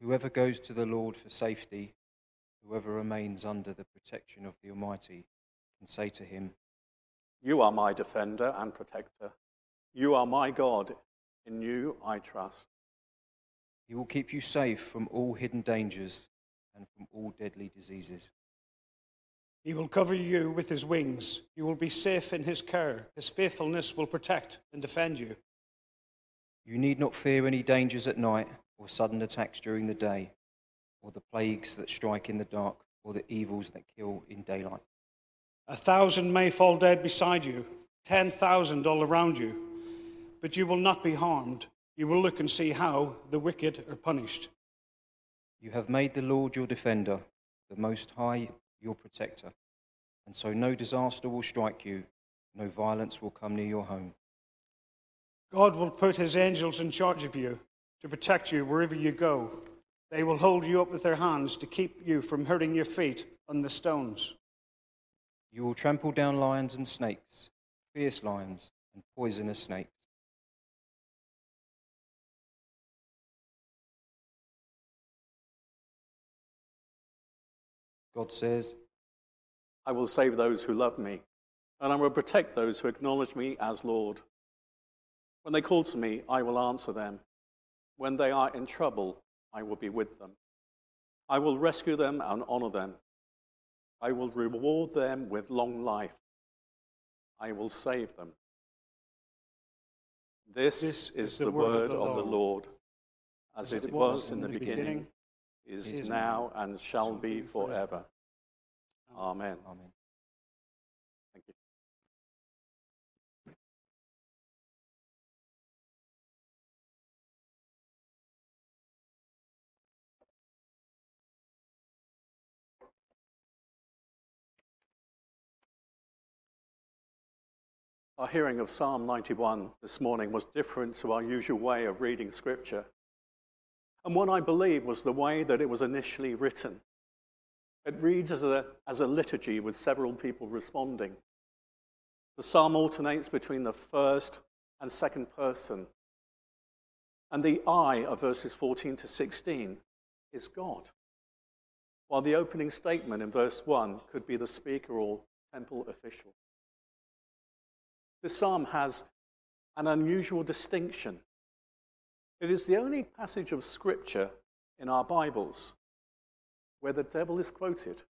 Whoever goes to the Lord for safety, whoever remains under the protection of the Almighty, can say to him, You are my defender and protector. You are my God. In you I trust. He will keep you safe from all hidden dangers and from all deadly diseases. He will cover you with his wings. You will be safe in his care. His faithfulness will protect and defend you. You need not fear any dangers at night, or sudden attacks during the day, or the plagues that strike in the dark, or the evils that kill in daylight. A thousand may fall dead beside you, ten thousand all around you, but you will not be harmed. You will look and see how the wicked are punished. You have made the Lord your defender, the Most High your protector, and so no disaster will strike you, no violence will come near your home. God will put his angels in charge of you to protect you wherever you go. They will hold you up with their hands to keep you from hurting your feet on the stones. You will trample down lions and snakes, fierce lions and poisonous snakes. God says, I will save those who love me, and I will protect those who acknowledge me as Lord. When they call to me, I will answer them. When they are in trouble, I will be with them. I will rescue them and honor them. I will reward them with long life. I will save them. This, This is, the, word of the Lord, as, it was in the beginning, is, is now, and shall be forever. Amen. Amen. Our hearing of Psalm 91 this morning was different to our usual way of reading Scripture, and one I believe was the way that it was initially written. It reads as a, as a liturgy with several people responding. The psalm alternates between the first and second person, and the I of verses 14 to 16 is God, while the opening statement in verse 1 could be the speaker or temple official. This psalm has an unusual distinction. It is the only passage of scripture in our Bibles where the devil is quoted.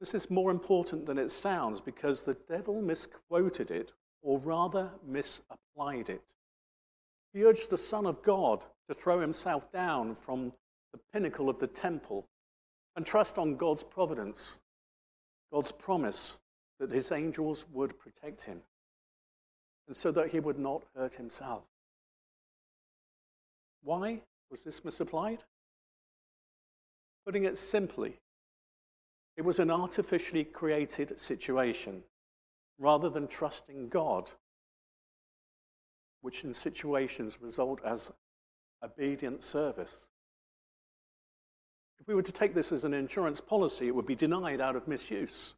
This is more important than it sounds because the devil misquoted it, or rather misapplied it. He urged the Son of God to throw himself down from the pinnacle of the temple and trust on God's providence, God's promise that his angels would protect him, and so that he would not hurt himself. Why was this misapplied? Putting it simply, it was an artificially created situation rather than trusting God, which in situations result as obedient service. If we were to take this as an insurance policy, it would be denied out of misuse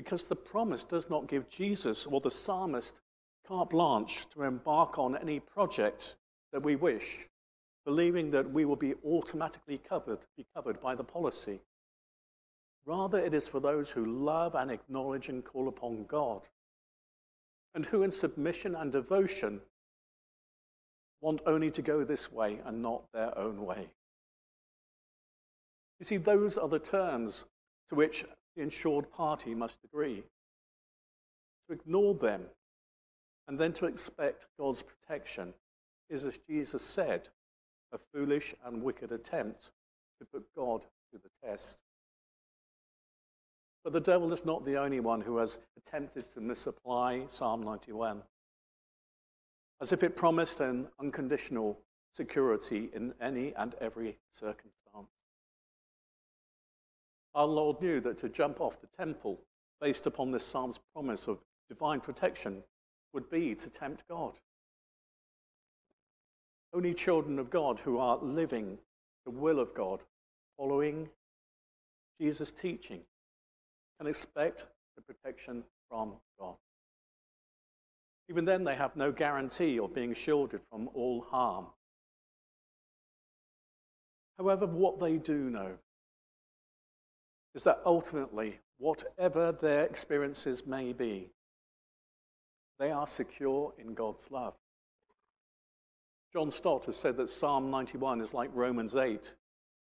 because the promise does not give Jesus or the psalmist carte blanche to embark on any project that we wish, believing that we will be automatically covered, be covered by the policy. Rather, it is for those who love and acknowledge and call upon God, and who, in submission and devotion, want only to go this way and not their own way. You see, those are the terms to which the insured party must agree. To ignore them and then to expect God's protection is, as Jesus said, a foolish and wicked attempt to put God to the test. But the devil is not the only one who has attempted to misapply Psalm 91, as if it promised an unconditional security in any and every circumstance. Our Lord knew that to jump off the temple based upon this psalm's promise of divine protection would be to tempt God. Only children of God who are living the will of God, following Jesus' teaching, can expect the protection from God. Even then, they have no guarantee of being shielded from all harm. However, what they do know is that ultimately, whatever their experiences may be, they are secure in God's love. John Stott has said that Psalm 91 is like Romans 8,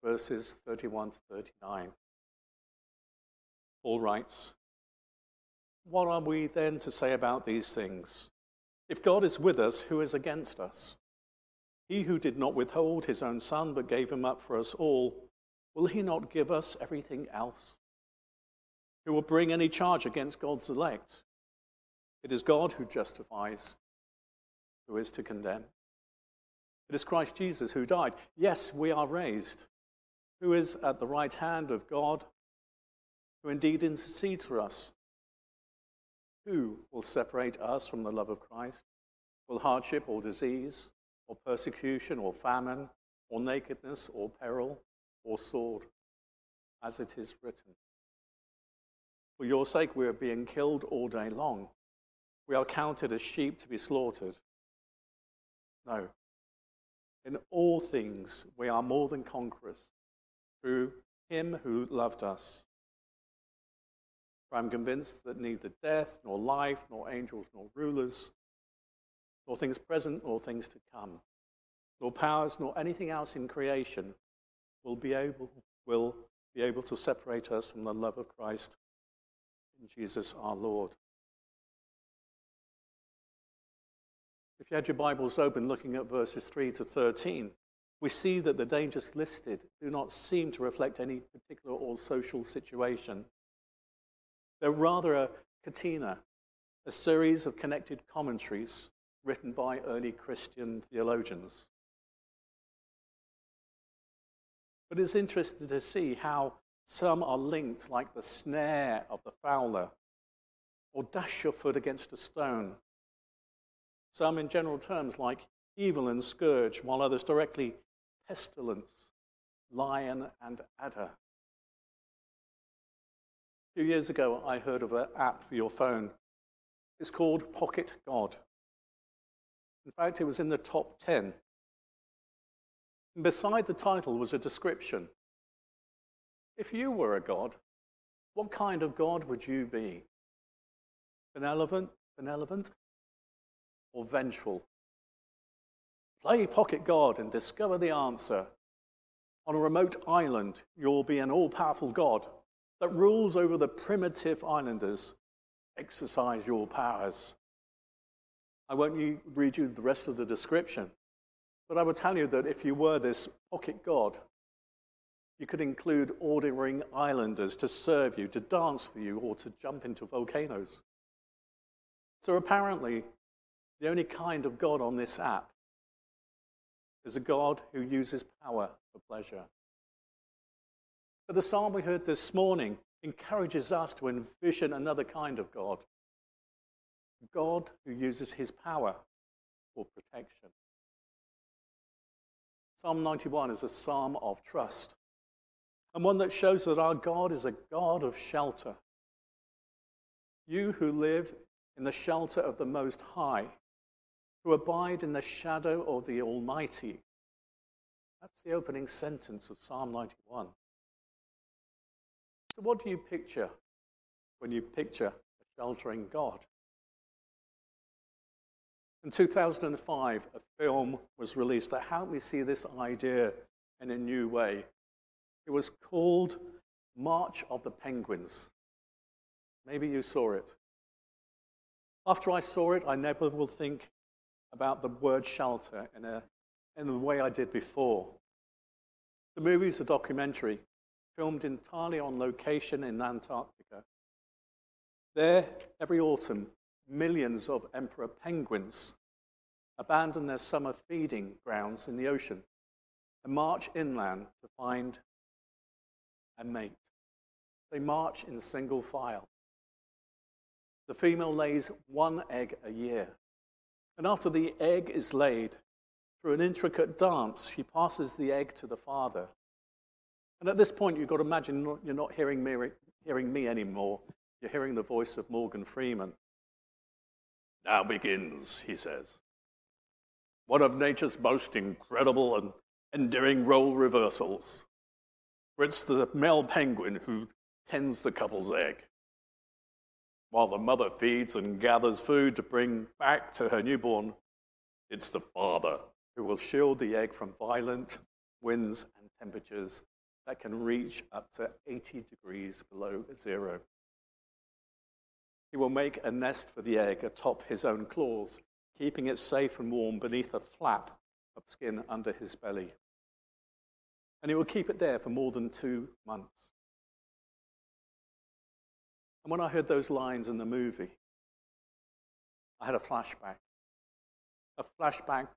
verses 31 to 39. Paul writes, What are we then to say about these things? If God is with us, who is against us? He who did not withhold his own son, but gave him up for us all, will he not give us everything else? Who will bring any charge against God's elect? It is God who justifies. Who is to condemn? It is Christ Jesus who died. Yes, we are raised. Who is at the right hand of God, who indeed intercedes for us? Who will separate us from the love of Christ? Will hardship or disease, or persecution, or famine, or nakedness, or peril, or sword, as it is written? For your sake we are being killed all day long. We are counted as sheep to be slaughtered. No, in all things, we are more than conquerors through him who loved us. For I'm convinced that neither death, nor life, nor angels, nor rulers, nor things present, nor things to come, nor powers, nor anything else in creation will be able, will be able to separate us from the love of Christ in Jesus our Lord. If you had your Bibles open looking at verses 3 to 13, we see that the dangers listed do not seem to reflect any particular or social situation. They're rather a catena, a series of connected commentaries written by early Christian theologians. But it's interesting to see how some are linked, like the snare of the fowler, or dash your foot against a stone, some in general terms like evil and scourge, while others directly pestilence, lion and adder. A few years ago, I heard of an app for your phone. It's called Pocket God. In fact, it was in the top 10. And beside the title was a description. If you were a God, what kind of God would you be? Benevolent, benevolent, or vengeful? Play Pocket God and discover the answer. On a remote island, you'll be an all powerful God that rules over the primitive islanders. Exercise your powers. I won't read you the rest of the description, but I will tell you that if you were this pocket God, you could include ordering islanders to serve you, to dance for you, or to jump into volcanoes. So apparently, the only kind of God on this app is a God who uses power for pleasure. But the psalm we heard this morning encourages us to envision another kind of God God who uses his power for protection. Psalm 91 is a psalm of trust and one that shows that our God is a God of shelter. You who live in the shelter of the Most High who abide in the shadow of the Almighty. That's the opening sentence of Psalm 91. So, what do you picture when you picture a sheltering God? In 2005, a film was released that helped me see this idea in a new way. It was called March of the Penguins. Maybe you saw it. After I saw it, I never will think about the word shelter in, a, in the way I did before. The movie is a documentary filmed entirely on location in Antarctica. There, every autumn, millions of emperor penguins abandon their summer feeding grounds in the ocean and march inland to find a mate. They march in single file. The female lays one egg a year. And after the egg is laid, through an intricate dance, she passes the egg to the father. And at this point, you've got to imagine you're not hearing me, hearing me anymore. You're hearing the voice of Morgan Freeman. Now begins, he says, one of nature's most incredible and doing role reversals, where it's the male penguin who tends the couple's egg, while the mother feeds and gathers food to bring back to her newborn. It's the father who will shield the egg from violent winds and temperatures that can reach up to 80 degrees below zero. He will make a nest for the egg atop his own claws, keeping it safe and warm beneath a flap of skin under his belly. And he will keep it there for more than two months. And when I heard those lines in the movie, I had a flashback. A flashback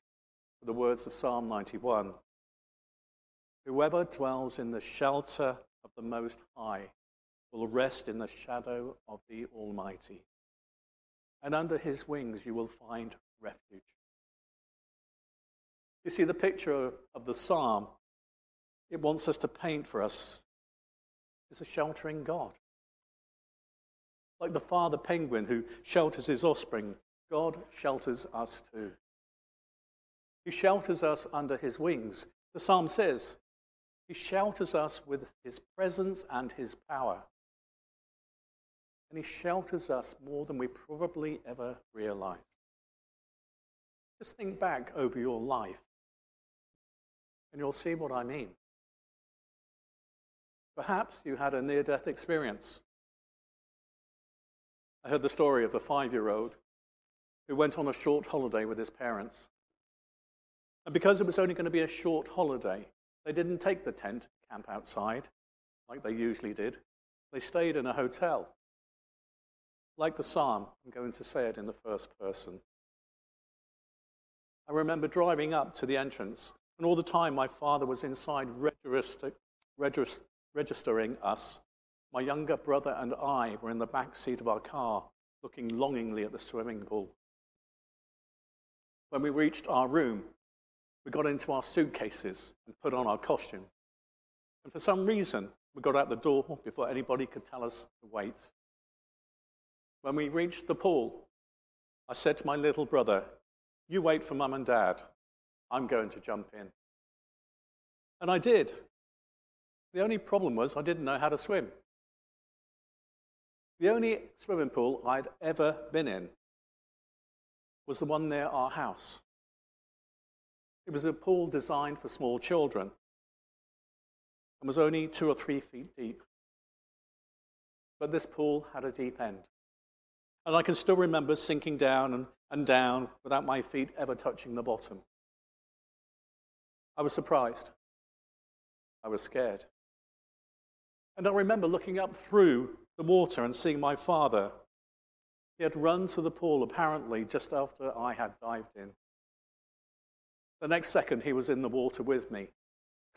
to the words of Psalm 91 Whoever dwells in the shelter of the Most High will rest in the shadow of the Almighty. And under his wings you will find refuge. You see, the picture of the psalm, it wants us to paint for us is a sheltering God. Like the father penguin who shelters his offspring, God shelters us too. He shelters us under his wings. The psalm says, He shelters us with his presence and his power. And he shelters us more than we probably ever realized. Just think back over your life and you'll see what I mean. Perhaps you had a near death experience. I heard the story of a five year old who went on a short holiday with his parents. And because it was only going to be a short holiday, they didn't take the tent, camp outside, like they usually did. They stayed in a hotel. Like the psalm, I'm going to say it in the first person. I remember driving up to the entrance and all the time, my father was inside registering us. My younger brother and I were in the back seat of our car, looking longingly at the swimming pool. When we reached our room, we got into our suitcases and put on our costume. And for some reason, we got out the door before anybody could tell us to wait. When we reached the pool, I said to my little brother, You wait for mum and dad. I'm going to jump in. And I did. The only problem was I didn't know how to swim. The only swimming pool I'd ever been in was the one near our house. It was a pool designed for small children and was only two or three feet deep. But this pool had a deep end. And I can still remember sinking down and, and down without my feet ever touching the bottom. I was surprised. I was scared. And I remember looking up through the water and seeing my father. He had run to the pool apparently just after I had dived in. The next second, he was in the water with me,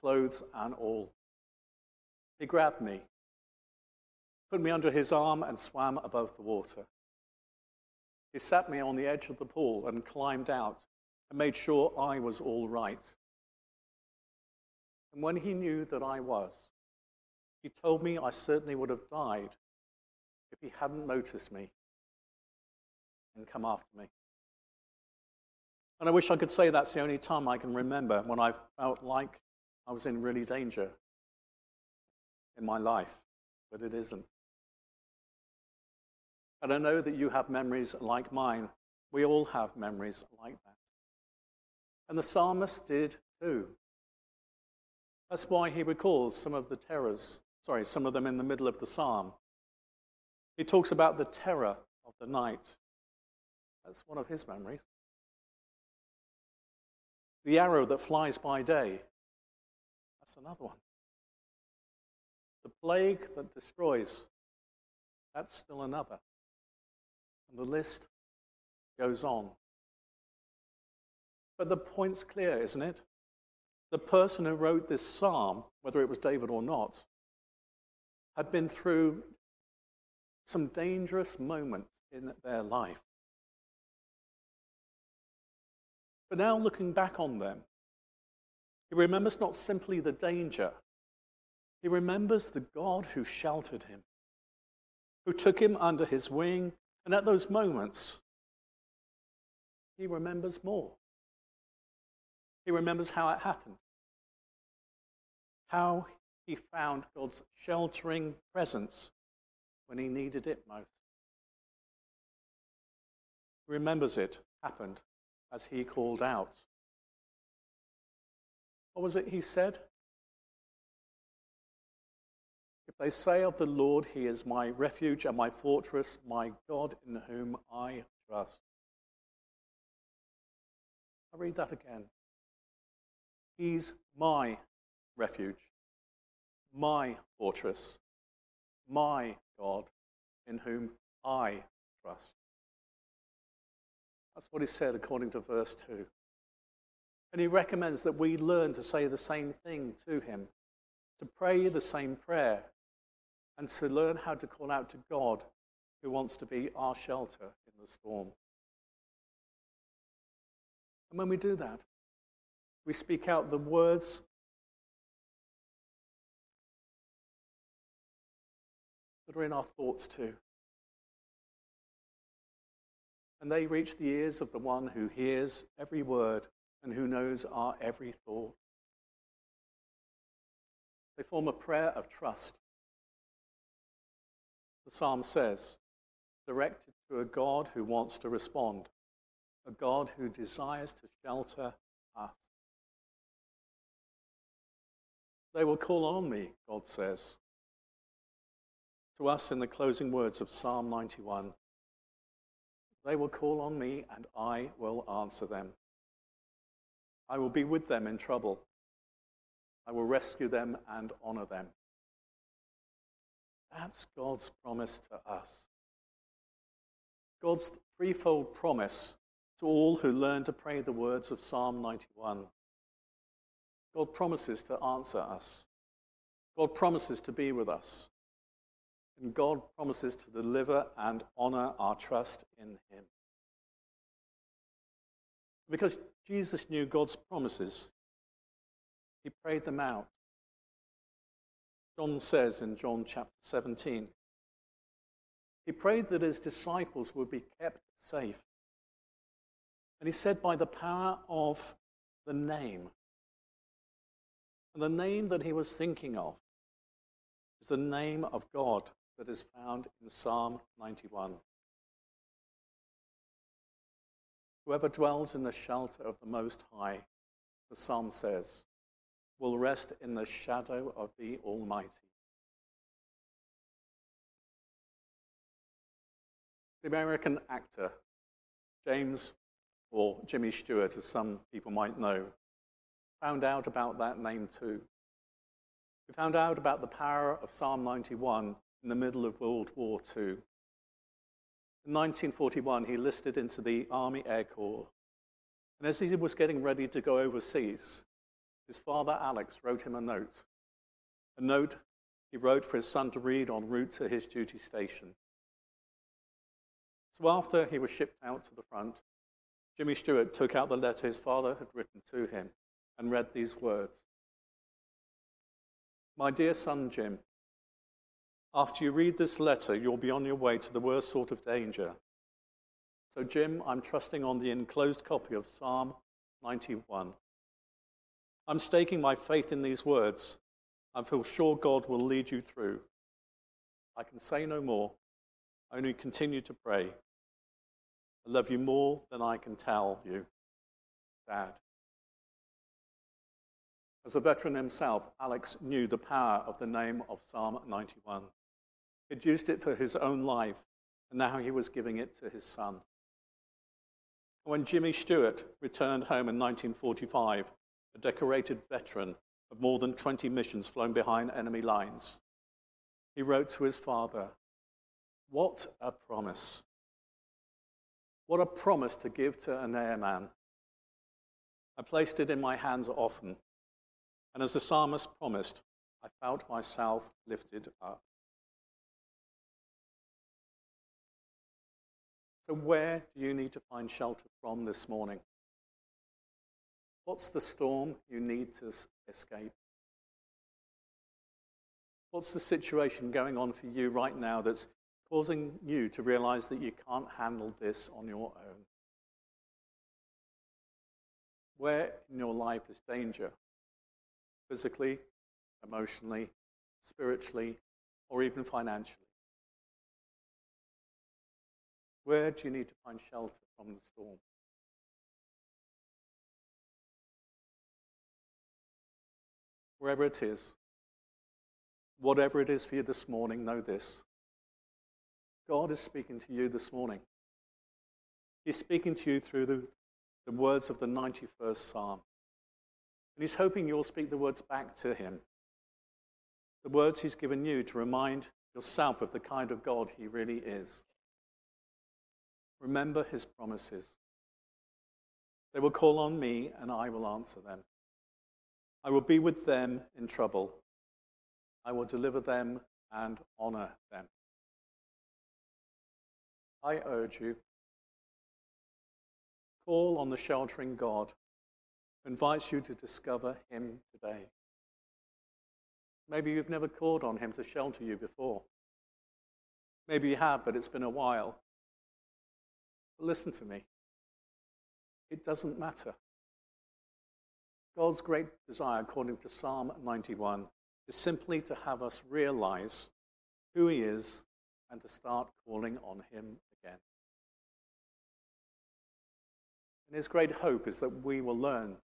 clothes and all. He grabbed me, put me under his arm, and swam above the water. He sat me on the edge of the pool and climbed out and made sure I was all right. And when he knew that I was, he told me I certainly would have died if he hadn't noticed me and come after me. And I wish I could say that's the only time I can remember when I felt like I was in really danger in my life, but it isn't. And I know that you have memories like mine. We all have memories like that. And the psalmist did too. That's why he recalls some of the terrors, sorry, some of them in the middle of the psalm. He talks about the terror of the night. That's one of his memories. The arrow that flies by day. That's another one. The plague that destroys. That's still another. And the list goes on. But the point's clear, isn't it? the person who wrote this psalm, whether it was David or not, had been through some dangerous moments in their life. But now, looking back on them, he remembers not simply the danger, he remembers the God who sheltered him, who took him under his wing, and at those moments, he remembers more. He remembers how it happened. how he found God's sheltering presence when he needed it most. He remembers it happened as he called out. What was it he said? They say of the Lord, He is my refuge and my fortress, my God in whom I trust. I'll read that again. He's my refuge, my fortress, my God in whom I trust. That's what he said according to verse 2. And he recommends that we learn to say the same thing to him, to pray the same prayer, and to learn how to call out to God who wants to be our shelter in the storm. And when we do that, we speak out the words that are in our thoughts too. And they reach the ears of the one who hears every word and who knows our every thought. They form a prayer of trust. The psalm says, directed to a God who wants to respond, a God who desires to shelter us. They will call on me, God says. To us in the closing words of Psalm 91, they will call on me and I will answer them. I will be with them in trouble. I will rescue them and honor them. That's God's promise to us. God's threefold promise to all who learn to pray the words of Psalm 91. God promises to answer us. God promises to be with us. And God promises to deliver and honor our trust in Him. Because Jesus knew God's promises, He prayed them out. John says in John chapter 17, He prayed that His disciples would be kept safe. And He said, by the power of the name. And the name that He was thinking of is the name of God that is found in Psalm 91. Whoever dwells in the shelter of the Most High, the psalm says, will rest in the shadow of the Almighty. The American actor, James, or Jimmy Stewart, as some people might know, found out about that name too. He found out about the power of Psalm 91 in the middle of World War II. In 1941, he listed into the Army Air Corps. And as he was getting ready to go overseas, his father Alex wrote him a note. A note he wrote for his son to read en route to his duty station. So after he was shipped out to the front, Jimmy Stewart took out the letter his father had written to him and read these words My dear son Jim, after you read this letter, you'll be on your way to the worst sort of danger. So, Jim, I'm trusting on the enclosed copy of Psalm 91. I'm staking my faith in these words. I feel sure God will lead you through. I can say no more, only continue to pray. I love you more than I can tell you, Dad. As a veteran himself, Alex knew the power of the name of Psalm 91. He'd used it for his own life, and now he was giving it to his son. When Jimmy Stewart returned home in 1945, a decorated veteran of more than 20 missions flown behind enemy lines, he wrote to his father, What a promise! What a promise to give to an airman. I placed it in my hands often, and as the psalmist promised, I felt myself lifted up. So, where do you need to find shelter from this morning? What's the storm you need to escape? What's the situation going on for you right now that's causing you to realize that you can't handle this on your own? Where in your life is danger? Physically, emotionally, spiritually, or even financially? Where do you need to find shelter from the storm? Wherever it is, whatever it is for you this morning, know this. God is speaking to you this morning. He's speaking to you through the, the words of the 91st Psalm. And He's hoping you'll speak the words back to Him. The words He's given you to remind yourself of the kind of God He really is. Remember His promises. They will call on me, and I will answer them. I will be with them in trouble. I will deliver them and honor them. I urge you, call on the sheltering God who invites you to discover him today. Maybe you've never called on him to shelter you before. Maybe you have, but it's been a while. But listen to me. It doesn't matter. God's great desire, according to Psalm 91, is simply to have us realize who He is and to start calling on Him again. And His great hope is that we will learn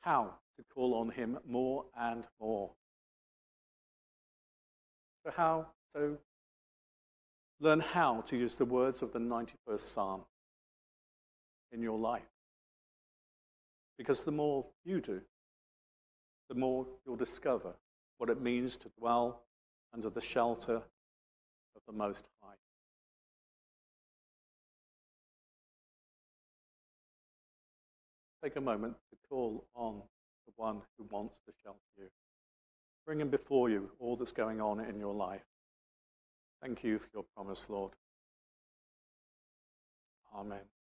how to call on Him more and more. So, how? So, learn how to use the words of the 91st Psalm in your life. Because the more you do, the more you'll discover what it means to dwell under the shelter of the Most High. Take a moment to call on the one who wants to shelter you. Bring him before you all that's going on in your life. Thank you for your promise, Lord. Amen.